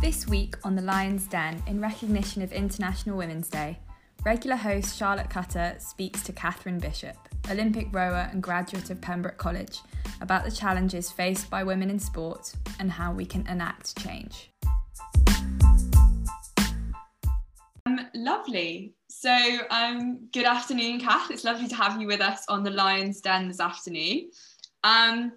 This week on The Lion's Den, in recognition of International Women's Day, regular host Charlotte Cutter speaks to Catherine Bishop, Olympic rower and graduate of Pembroke College, about the challenges faced by women in sport and how we can enact change. Um, lovely. So, um, good afternoon, Kath. It's lovely to have you with us on the Lion's Den this afternoon. Um,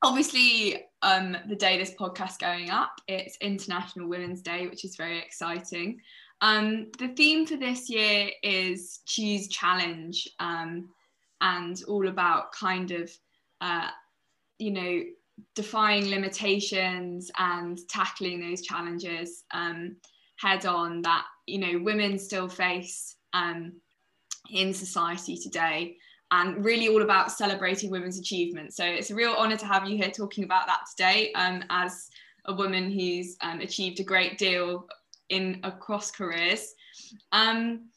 obviously, um, the day this podcast going up, it's International Women's Day, which is very exciting. Um, the theme for this year is choose challenge um, and all about kind of, uh, you know, defying limitations and tackling those challenges um, head on that, you know, women still face um, in society today and really all about celebrating women's achievements. So it's a real honour to have you here talking about that today um, as a woman who's um, achieved a great deal in across careers. Um,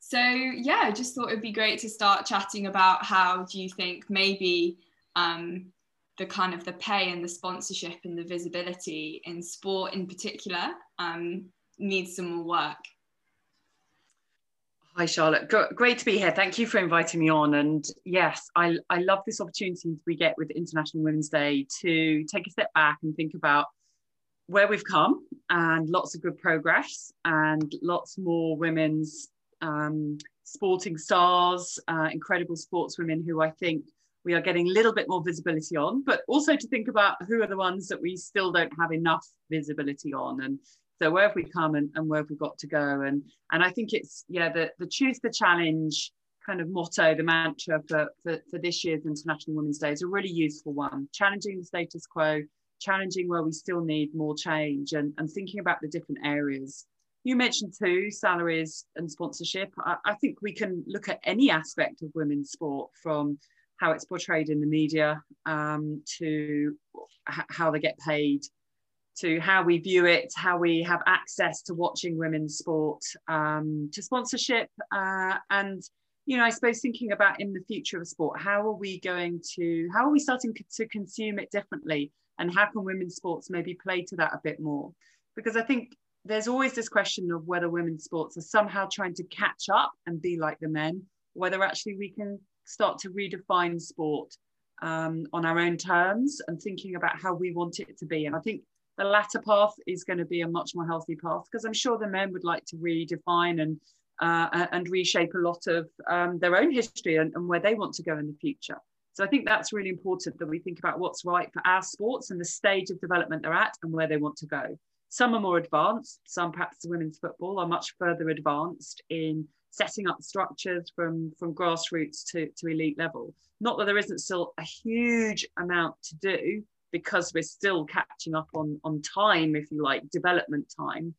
so yeah, I just thought it'd be great to start chatting about how do you think maybe um, the kind of the pay and the sponsorship and the visibility in sport in particular um, needs some more work. Hi, Charlotte. Great to be here. Thank you for inviting me on. And yes, I, I love this opportunity we get with International Women's Day to take a step back and think about where we've come and lots of good progress and lots more women's um, sporting stars, uh, incredible sportswomen who I think we are getting a little bit more visibility on, but also to think about who are the ones that we still don't have enough visibility on. And so where have we come and, and where have we got to go? And and I think it's yeah the the choose the challenge kind of motto, the mantra for, for, for this year's International Women's Day is a really useful one. Challenging the status quo, challenging where we still need more change, and, and thinking about the different areas. You mentioned too salaries and sponsorship. I, I think we can look at any aspect of women's sport from how it's portrayed in the media um, to how they get paid to how we view it, how we have access to watching women's sport, um, to sponsorship, uh, and you know, I suppose thinking about in the future of sport, how are we going to, how are we starting to consume it differently, and how can women's sports maybe play to that a bit more? Because I think there's always this question of whether women's sports are somehow trying to catch up and be like the men, whether actually we can start to redefine sport um, on our own terms and thinking about how we want it to be. And I think the latter path is going to be a much more healthy path because I'm sure the men would like to redefine and uh, and reshape a lot of um, their own history and, and where they want to go in the future. So I think that's really important that we think about what's right for our sports and the stage of development they're at and where they want to go. Some are more advanced, some perhaps women's football are much further advanced in setting up structures from, from grassroots to, to elite level. Not that there isn't still a huge amount to do, because we're still catching up on on time if you like development time.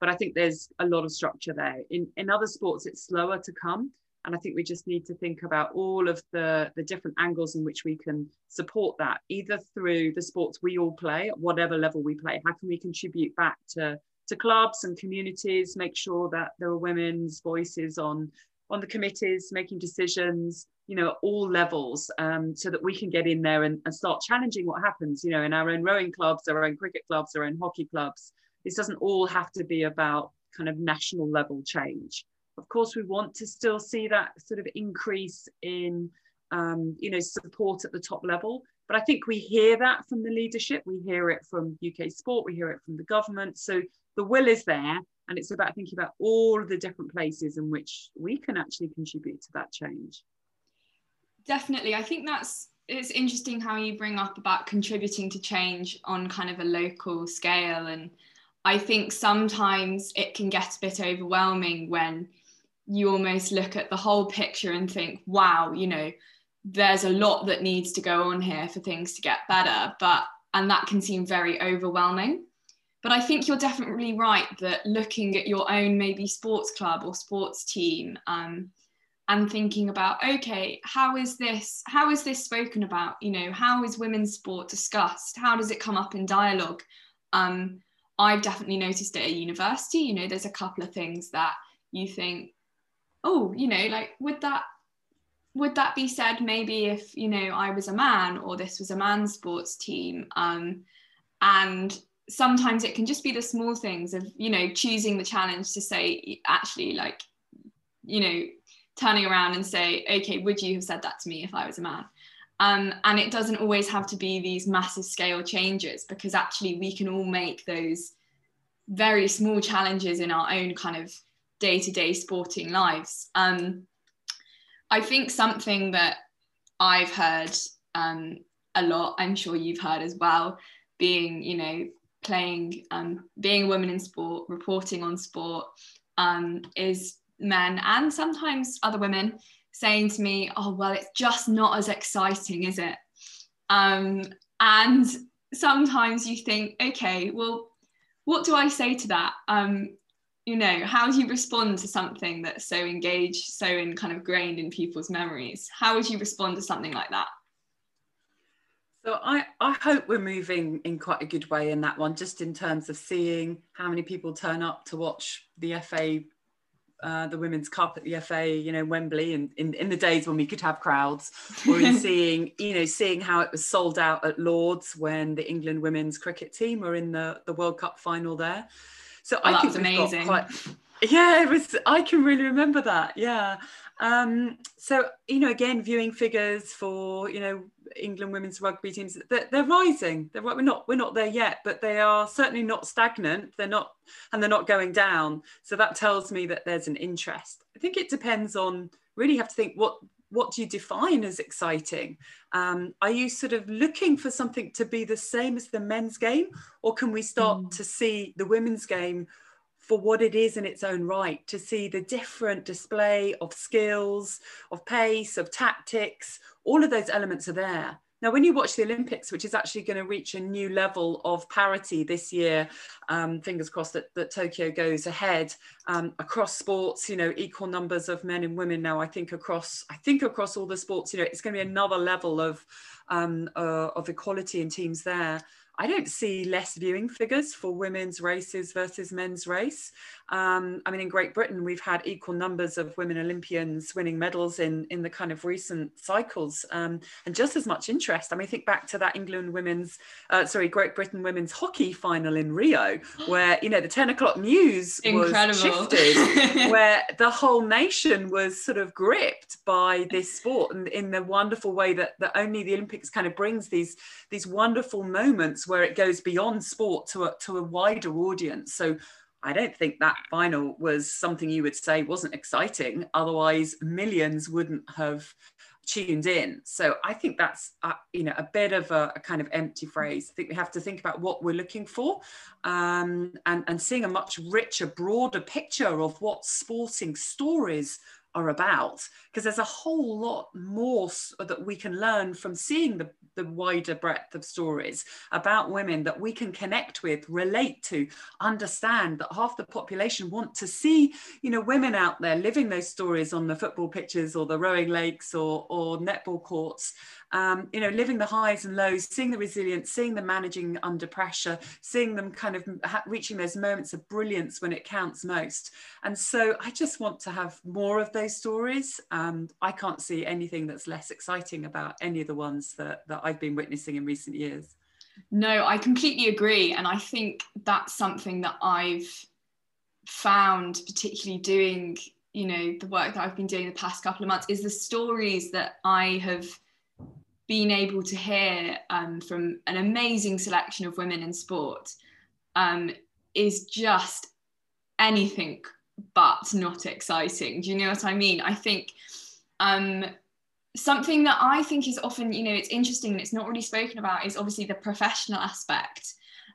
But i think there's a lot of structure there. In in other sports it's slower to come. And i think we just need to think about all of the the different angles in which we can support that either through the sports we all play at whatever level we play. How can we contribute back to to clubs and communities make sure that there are women's voices on on the committees making decisions you know, all levels, um, so that we can get in there and, and start challenging what happens, you know, in our own rowing clubs, our own cricket clubs, our own hockey clubs. This doesn't all have to be about kind of national level change. Of course, we want to still see that sort of increase in, um, you know, support at the top level. But I think we hear that from the leadership. We hear it from UK sport. We hear it from the government. So the will is there, and it's about thinking about all of the different places in which we can actually contribute to that change definitely. I think that's it's interesting how you bring up about contributing to change on kind of a local scale. And i think sometimes it can get a bit overwhelming when you almost look at the whole picture and think wow you know there's a lot that needs to go on here for things to get better. But and that can seem very overwhelming. But i think you're definitely right that looking at your own maybe sports club or sports team um, and thinking about okay how is this how is this spoken about? You know how is women's sport discussed? How does it come up in dialogue? Um, i've definitely noticed at university. You know there's a couple of things that you think oh you know like would that would that be said maybe if you know i was a man or this was a man's sports team? Um, and sometimes it can just be the small things of you know choosing the challenge to say actually like you know turning around and say okay would you have said that to me if i was a man? Um, and it doesn't always have to be these massive scale changes because actually we can all make those very small challenges in our own kind of day-to-day sporting lives. Um, i think something that i've heard um, a lot i'm sure you've heard as well being you know playing, um, being a woman in sport, reporting on sport, um, is men and sometimes other women saying to me, "Oh, well, it's just not as exciting, is it?" Um, and sometimes you think, "Okay, well, what do I say to that?" Um, you know, how do you respond to something that's so engaged, so in kind of grained in people's memories? How would you respond to something like that? So I, I hope we're moving in quite a good way in that one, just in terms of seeing how many people turn up to watch the FA, uh, the Women's Cup at the FA, you know, Wembley, and in, in the days when we could have crowds, or in seeing, you know, seeing how it was sold out at Lords when the England women's cricket team were in the, the World Cup final there. So oh, I think was amazing. Quite, yeah, it was. I can really remember that. Yeah. Um, so you know, again, viewing figures for you know England women's rugby teams, they're, they're rising. They're, we're not we're not there yet, but they are certainly not stagnant. They're not, and they're not going down. So that tells me that there's an interest. I think it depends on really have to think what what do you define as exciting? Um, are you sort of looking for something to be the same as the men's game, or can we start mm. to see the women's game for what it is in its own right, to see the different display of skills, of pace, of tactics, all of those elements are there. Now, when you watch the Olympics, which is actually going to reach a new level of parity this year, um, fingers crossed that, that Tokyo goes ahead um, across sports. You know, equal numbers of men and women now. I think across, I think across all the sports. You know, it's going to be another level of um, uh, of equality in teams there. I don't see less viewing figures for women's races versus men's race. Um, I mean, in Great Britain, we've had equal numbers of women Olympians winning medals in, in the kind of recent cycles um, and just as much interest. I mean, think back to that England women's, uh, sorry, Great Britain women's hockey final in Rio, where, you know, the 10 o'clock news Incredible. was shifted, where the whole nation was sort of gripped by this sport and in the wonderful way that, that only the Olympics kind of brings these, these wonderful moments where it goes beyond sport to a, to a wider audience. So I don't think that final was something you would say wasn't exciting. Otherwise, millions wouldn't have tuned in. So I think that's a, you know a bit of a, a, kind of empty phrase. I think we have to think about what we're looking for, um, and and seeing a much richer, broader picture of what sporting stories are about because there's a whole lot more that we can learn from seeing the, the wider breadth of stories about women that we can connect with relate to understand that half the population want to see you know women out there living those stories on the football pitches or the rowing lakes or, or netball courts um, you know, living the highs and lows, seeing the resilience, seeing them managing under pressure, seeing them kind of reaching those moments of brilliance when it counts most. And so I just want to have more of those stories. Um, I can't see anything that's less exciting about any of the ones that, that I've been witnessing in recent years. No, I completely agree. And I think that's something that I've found, particularly doing, you know, the work that I've been doing the past couple of months, is the stories that I have been able to hear um, from an amazing selection of women in sport um, is just anything but not exciting. Do you know what I mean? I think um, something that I think is often, you know, it's interesting and it's not really spoken about is obviously the professional aspect.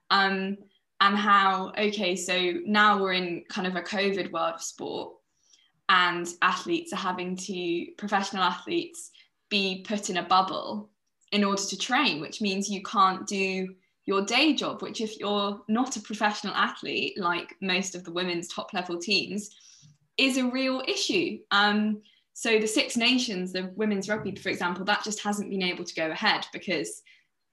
Um, and how, okay, so now we're in kind of a COVID world of sport and athletes are having to, professional athletes, be put in a bubble in order to train, which means you can't do your day job, which if you're not a professional athlete, like most of the women's top level teams, is a real issue. Um, so the Six Nations, the women's rugby, for example, that just hasn't been able to go ahead because,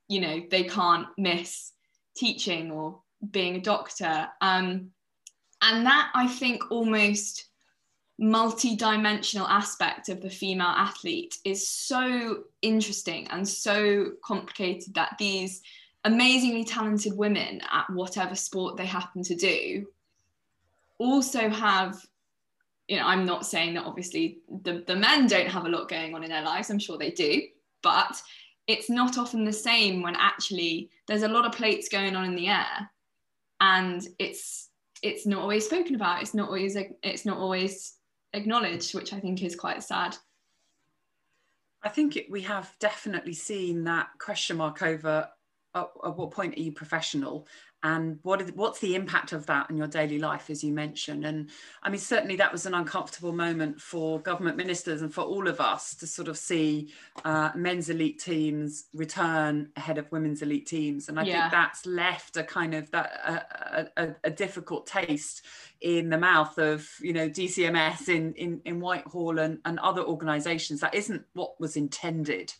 you know, they can't miss teaching or being a doctor. Um, and that I think almost multi-dimensional aspect of the female athlete is so interesting and so complicated that these amazingly talented women at whatever sport they happen to do also have you know i'm not saying that obviously the, the men don't have a lot going on in their lives i'm sure they do but it's not often the same when actually there's a lot of plates going on in the air and it's it's not always spoken about it's not always it's not always acknowledged which i think is quite sad. I think it, we have definitely seen that question mark over at, at what point are you professional? And what is, what's the impact of that in your daily life as you mentioned? And i mean certainly that was an uncomfortable moment for government ministers and for all of us to sort of see uh, men's elite teams return ahead of women's elite teams. And i yeah. think that's left a kind of that a, a, a, difficult taste in the mouth of you know dcms in in, in whitehall and, and other organizations. That isn't what was intended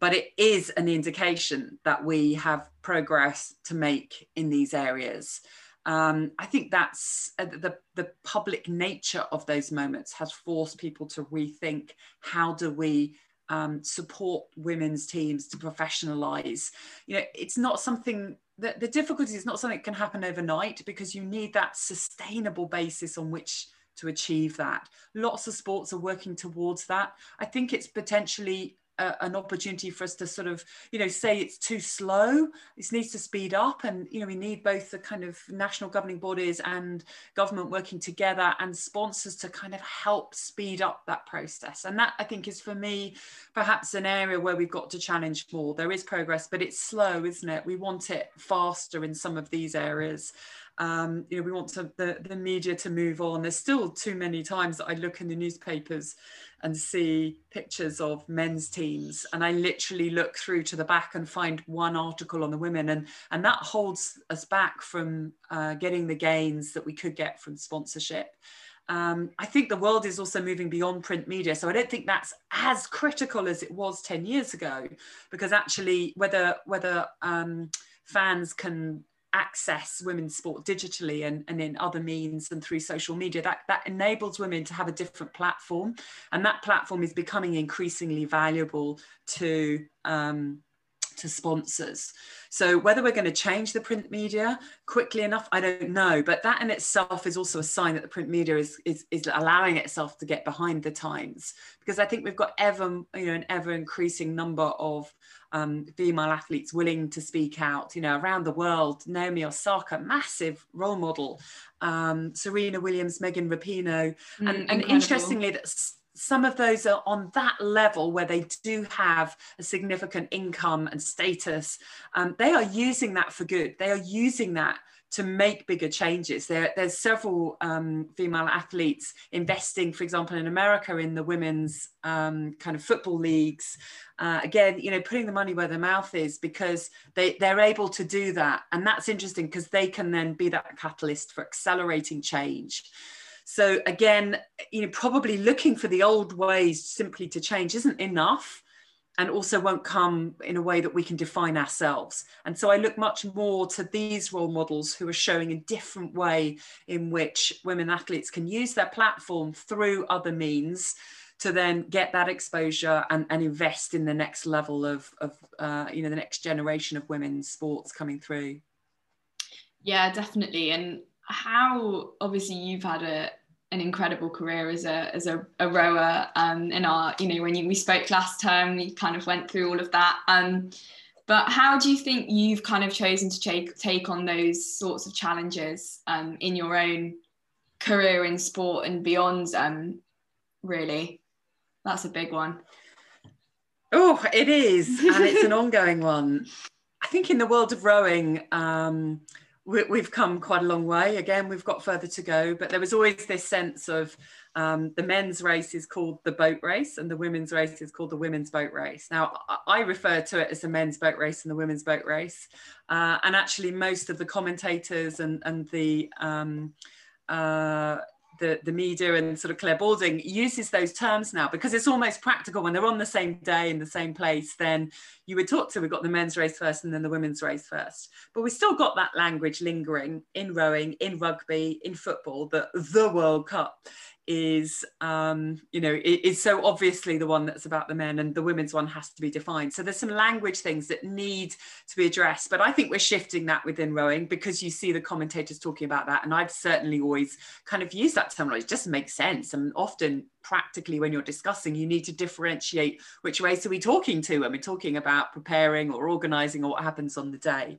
but it is an indication that we have progress to make in these areas. Um, I think that's uh, the, the public nature of those moments has forced people to rethink how do we um, support women's teams to professionalize. You know, it's not something that the difficulty is not something that can happen overnight because you need that sustainable basis on which to achieve that. Lots of sports are working towards that. I think it's potentially a, an opportunity for us to sort of, you know, say it's too slow. This needs to speed up, and you know, we need both the kind of national governing bodies and government working together and sponsors to kind of help speed up that process. And that I think is for me perhaps an area where we've got to challenge more. There is progress, but it's slow, isn't it? We want it faster in some of these areas um, you know, we want to, the, the media to move on. There's still too many times that I look in the newspapers and see pictures of men's teams and I literally look through to the back and find one article on the women and, and that holds us back from uh, getting the gains that we could get from sponsorship. Um, I think the world is also moving beyond print media. So I don't think that's as critical as it was 10 years ago, because actually whether, whether um, fans can access women's sport digitally and, and in other means and through social media that that enables women to have a different platform and that platform is becoming increasingly valuable to um, to sponsors. So whether we're going to change the print media quickly enough, I don't know. But that in itself is also a sign that the print media is, is, is allowing itself to get behind the times. Because I think we've got ever, you know, an ever increasing number of um, female athletes willing to speak out, you know, around the world. Naomi Osaka, massive role model. Um, Serena Williams, Megan Rapinoe. Mm, and, and interestingly, that some of those are on that level where they do have a significant income and status. Um, they are using that for good. They are using that to make bigger changes. There, there's several um, female athletes investing, for example, in America in the women's um, kind of football leagues. Uh, again, you know, putting the money where their mouth is because they, they're able to do that. And that's interesting because they can then be that catalyst for accelerating change. So again, you know, probably looking for the old ways simply to change isn't enough and also won't come in a way that we can define ourselves. And so I look much more to these role models who are showing a different way in which women athletes can use their platform through other means to then get that exposure and, and invest in the next level of, of uh, you know, the next generation of women's sports coming through. Yeah, definitely. And how obviously you've had a an incredible career as a as a, a rower um, in our you know when you, we spoke last term we kind of went through all of that um, but how do you think you've kind of chosen to take take on those sorts of challenges um, in your own career in sport and beyond um, really? That's a big one. Oh it is and it's an ongoing one. I think in the world of rowing um, we, have come quite a long way. Again, we've got further to go, but there was always this sense of um, the men's race is called the boat race and the women's race is called the women's boat race. Now, I refer to it as the men's boat race and the women's boat race. Uh, and actually, most of the commentators and, and the um, uh, the, the media and sort of Clare Balding uses those terms now because it's almost practical. When they're on the same day in the same place then you would talk to we've got the men's race first and then the women's race first. But we still got that language lingering in rowing in rugby in football the the World Cup is um, you know is so obviously the one that's about the men and the women's one has to be defined. So there's some language things that need to be addressed but i think we're shifting that within rowing because you see the commentators talking about that. And i've certainly always kind of used that terminology. It just makes sense. And often practically when you're discussing you need to differentiate which race are we talking to when we're talking about preparing or organizing or what happens on the day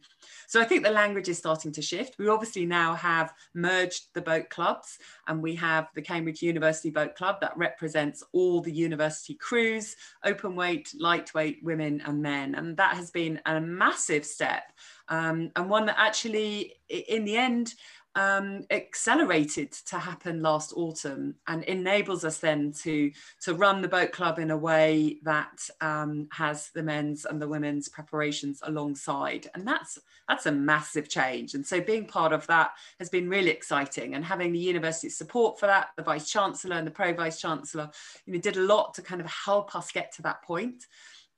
so i think the language is starting to shift. We obviously now have merged the boat clubs and we have the cambridge university boat club that represents all the university crews open weight lightweight women and men. And that has been a massive step um, and one that actually in the end um, accelerated to happen last autumn and enables us then to, to run the boat club in a way that um, has the men's and the women's preparations alongside. And that's, that's a massive change. And so being part of that has been really exciting and having the university's support for that, the Vice Chancellor and the Pro Vice Chancellor, you know, did a lot to kind of help us get to that point.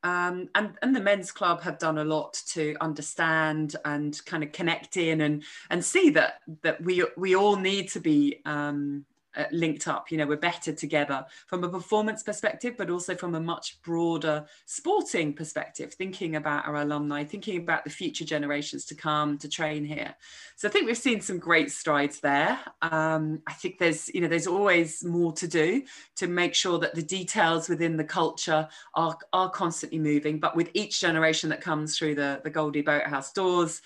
Um, and, and the men's club have done a lot to understand and kind of connect in and, and see that, that we, we all need to be um, uh, linked up. You know we're better together from a performance perspective but also from a much broader sporting perspective thinking about our alumni thinking about the future generations to come to train here. So i think we've seen some great strides there. Um, i think there's you know there's always more to do to make sure that the details within the culture are are constantly moving. But with each generation that comes through the the goldie boathouse doors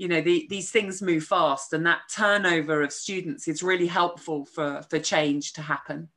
you know the, these things move fast and that turnover of students is really helpful for, for change to happen.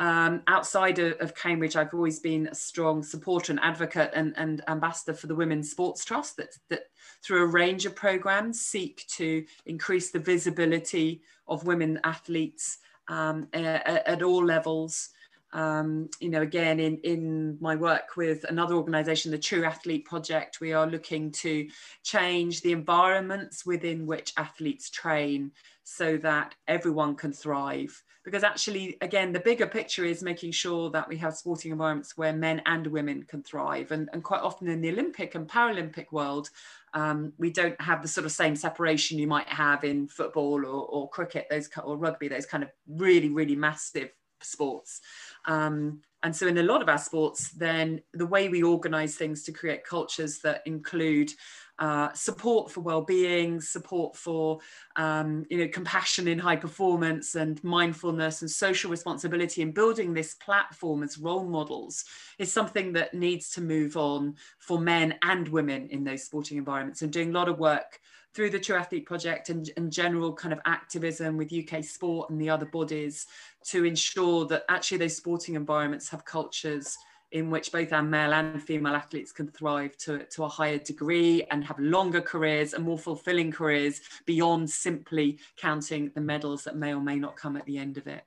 Um, outside of, of, Cambridge, I've always been a strong supporter and advocate and, and ambassador for the Women's Sports Trust that, that through a range of programs seek to increase the visibility of women athletes um, at, at all levels um, you know, again, in, in my work with another organization, the True Athlete Project, we are looking to change the environments within which athletes train so that everyone can thrive. Because actually, again, the bigger picture is making sure that we have sporting environments where men and women can thrive. And, and quite often in the Olympic and Paralympic world, um, we don't have the sort of same separation you might have in football or, or cricket, those or rugby, those kind of really, really massive sports. Um, and so in a lot of our sports, then the way we organize things to create cultures that include uh, support for well-being, support for um, you know compassion in high performance and mindfulness and social responsibility and building this platform as role models is something that needs to move on for men and women in those sporting environments and doing a lot of work through the True Athlete Project and, and general kind of activism with UK sport and the other bodies to ensure that actually those sporting environments have cultures in which both our male and female athletes can thrive to, to a higher degree and have longer careers and more fulfilling careers beyond simply counting the medals that may or may not come at the end of it.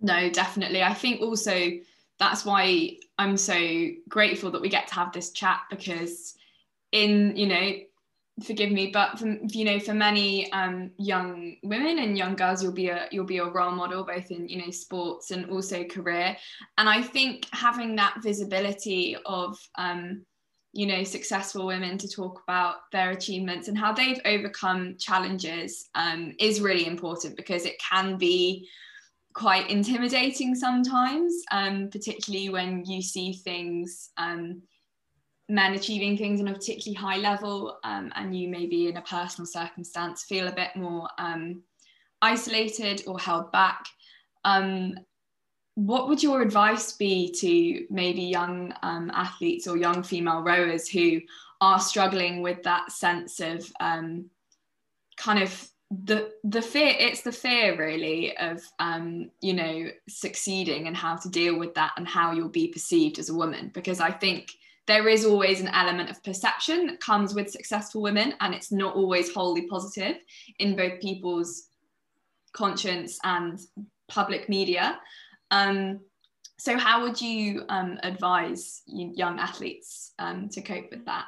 No, definitely. I think also that's why I'm so grateful that we get to have this chat because in, you know, forgive me but for, you know for many um, young women and young girls you'll be a you'll be a role model both in you know sports and also career. And i think having that visibility of um, you know successful women to talk about their achievements and how they've overcome challenges um, is really important because it can be quite intimidating sometimes um, particularly when you see things um, men achieving things on a particularly high level um, and you maybe in a personal circumstance feel a bit more um, isolated or held back. Um, what would your advice be to maybe young um, athletes or young female rowers who are struggling with that sense of um, kind of the the fear it's the fear really of um, you know succeeding and how to deal with that and how you'll be perceived as a woman? Because i think there is always an element of perception that comes with successful women, and it's not always wholly positive in both people's conscience and public media. Um, so, how would you um, advise young athletes um, to cope with that?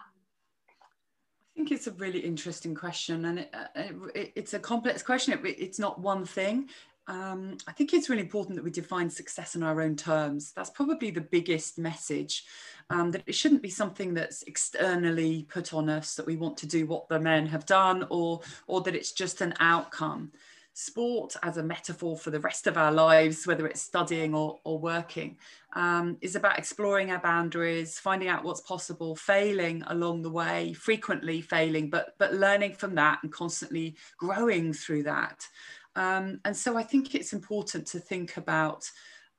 I think it's a really interesting question, and it, uh, it, it's a complex question. It, it's not one thing um, I think it's really important that we define success in our own terms. That's probably the biggest message. Um, that it shouldn't be something that's externally put on us that we want to do what the men have done, or or that it's just an outcome. sport as a metaphor for the rest of our lives, whether it's studying or, or working, um, is about exploring our boundaries, finding out what's possible, failing along the way, frequently failing, but but learning from that and constantly growing through that. Um, and so I think it's important to think about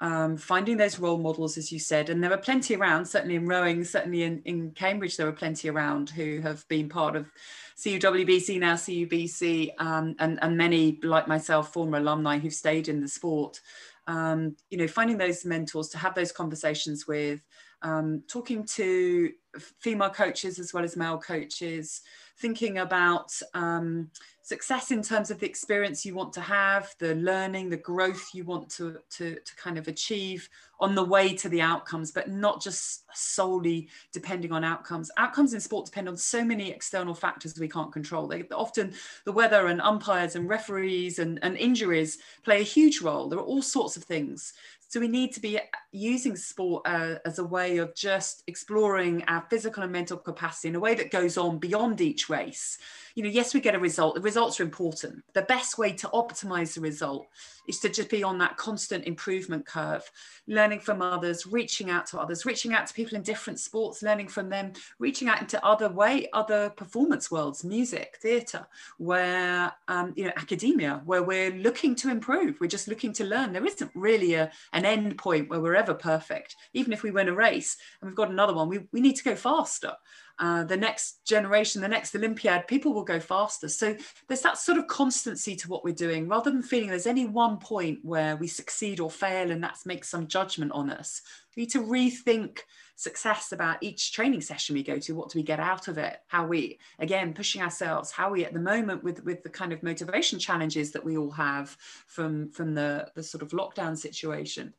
um, finding those role models, as you said, and there are plenty around, certainly in rowing, certainly in, in Cambridge, there are plenty around who have been part of CUWBC, now CUBC, um, and, and many, like myself, former alumni who've stayed in the sport. Um, you know, finding those mentors to have those conversations with, um, talking to female coaches as well as male coaches, thinking about um, success in terms of the experience you want to have, the learning, the growth you want to, to, to kind of achieve on the way to the outcomes, but not just solely depending on outcomes. Outcomes in sport depend on so many external factors we can't control. They, often the weather and umpires and referees and, and injuries play a huge role. There are all sorts of things. So we need to be using sport uh, as a way of just exploring our physical and mental capacity in a way that goes on beyond each race. You know, yes, we get a result. The results are important. The best way to optimize the result is to just be on that constant improvement curve, learning from others, reaching out to others, reaching out to people in different sports, learning from them, reaching out into other way, other performance worlds, music, theatre, where um, you know, academia, where we're looking to improve. We're just looking to learn. There isn't really a, an end point where we're ever perfect. Even if we win a race and we've got another one, we, we need to go faster. Uh, the next generation, the next Olympiad, people will go faster. So there's that sort of constancy to what we're doing rather than feeling there's any one point where we succeed or fail and that makes some judgment on us. We need to rethink success about each training session we go to what do we get out of it how we again pushing ourselves how we at the moment with with the kind of motivation challenges that we all have from from the the sort of lockdown situation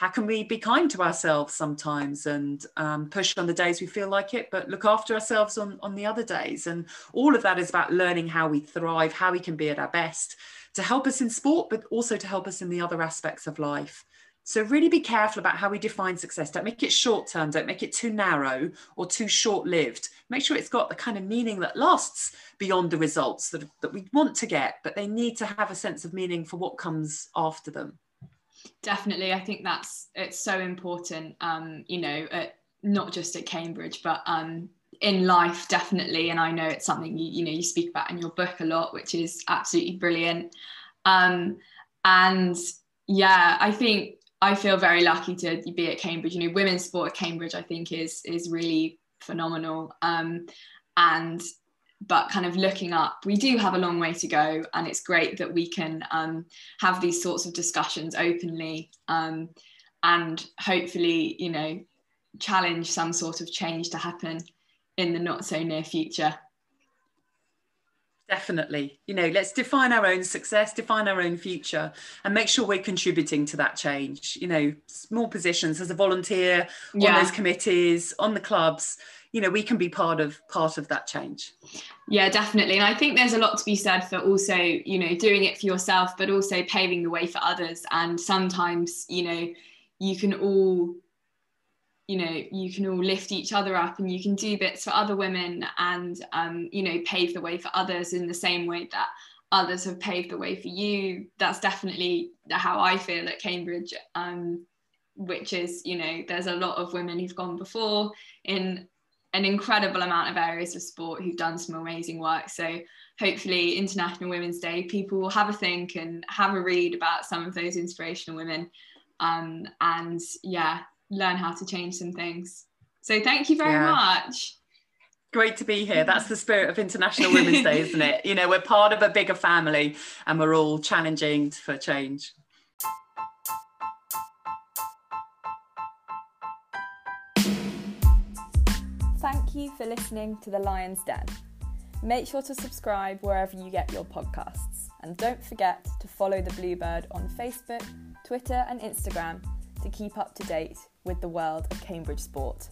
how can we be kind to ourselves sometimes and um, push on the days we feel like it but look after ourselves on on the other days and all of that is about learning how we thrive how we can be at our best to help us in sport but also to help us in the other aspects of life so really be careful about how we define success. Don't make it short term, don't make it too narrow or too short lived. Make sure it's got the kind of meaning that lasts beyond the results that, that we want to get, but they need to have a sense of meaning for what comes after them. Definitely. I think that's, it's so important, um, you know, at, not just at Cambridge, but um, in life, definitely. And I know it's something you, you know, you speak about in your book a lot, which is absolutely brilliant. Um, and yeah, I think I feel very lucky to be at Cambridge. You know, women's sport at Cambridge, I think, is is really phenomenal. Um, and but kind of looking up, we do have a long way to go, and it's great that we can um, have these sorts of discussions openly, um, and hopefully, you know, challenge some sort of change to happen in the not so near future. Definitely. You know, let's define our own success, define our own future, and make sure we're contributing to that change. You know, small positions as a volunteer on those committees, on the clubs, you know, we can be part of part of that change. Yeah, definitely. And I think there's a lot to be said for also, you know, doing it for yourself, but also paving the way for others. And sometimes, you know, you can all you know you can all lift each other up and you can do bits for other women and um, you know pave the way for others in the same way that others have paved the way for you. That's definitely how i feel at cambridge um, which is you know there's a lot of women who've gone before in an incredible amount of areas of sport who've done some amazing work. So hopefully international women's day people will have a think and have a read about some of those inspirational women. Um, and yeah learn how to change some things. So thank you very yeah. much. Great to be here. That's the spirit of International Women's Day, isn't it? You know, we're part of a bigger family and we're all challenging for change. Thank you for listening to The Lion's Den. Make sure to subscribe wherever you get your podcasts. And don't forget to follow the Bluebird on Facebook, Twitter, and Instagram to keep up to date with the world of Cambridge sport.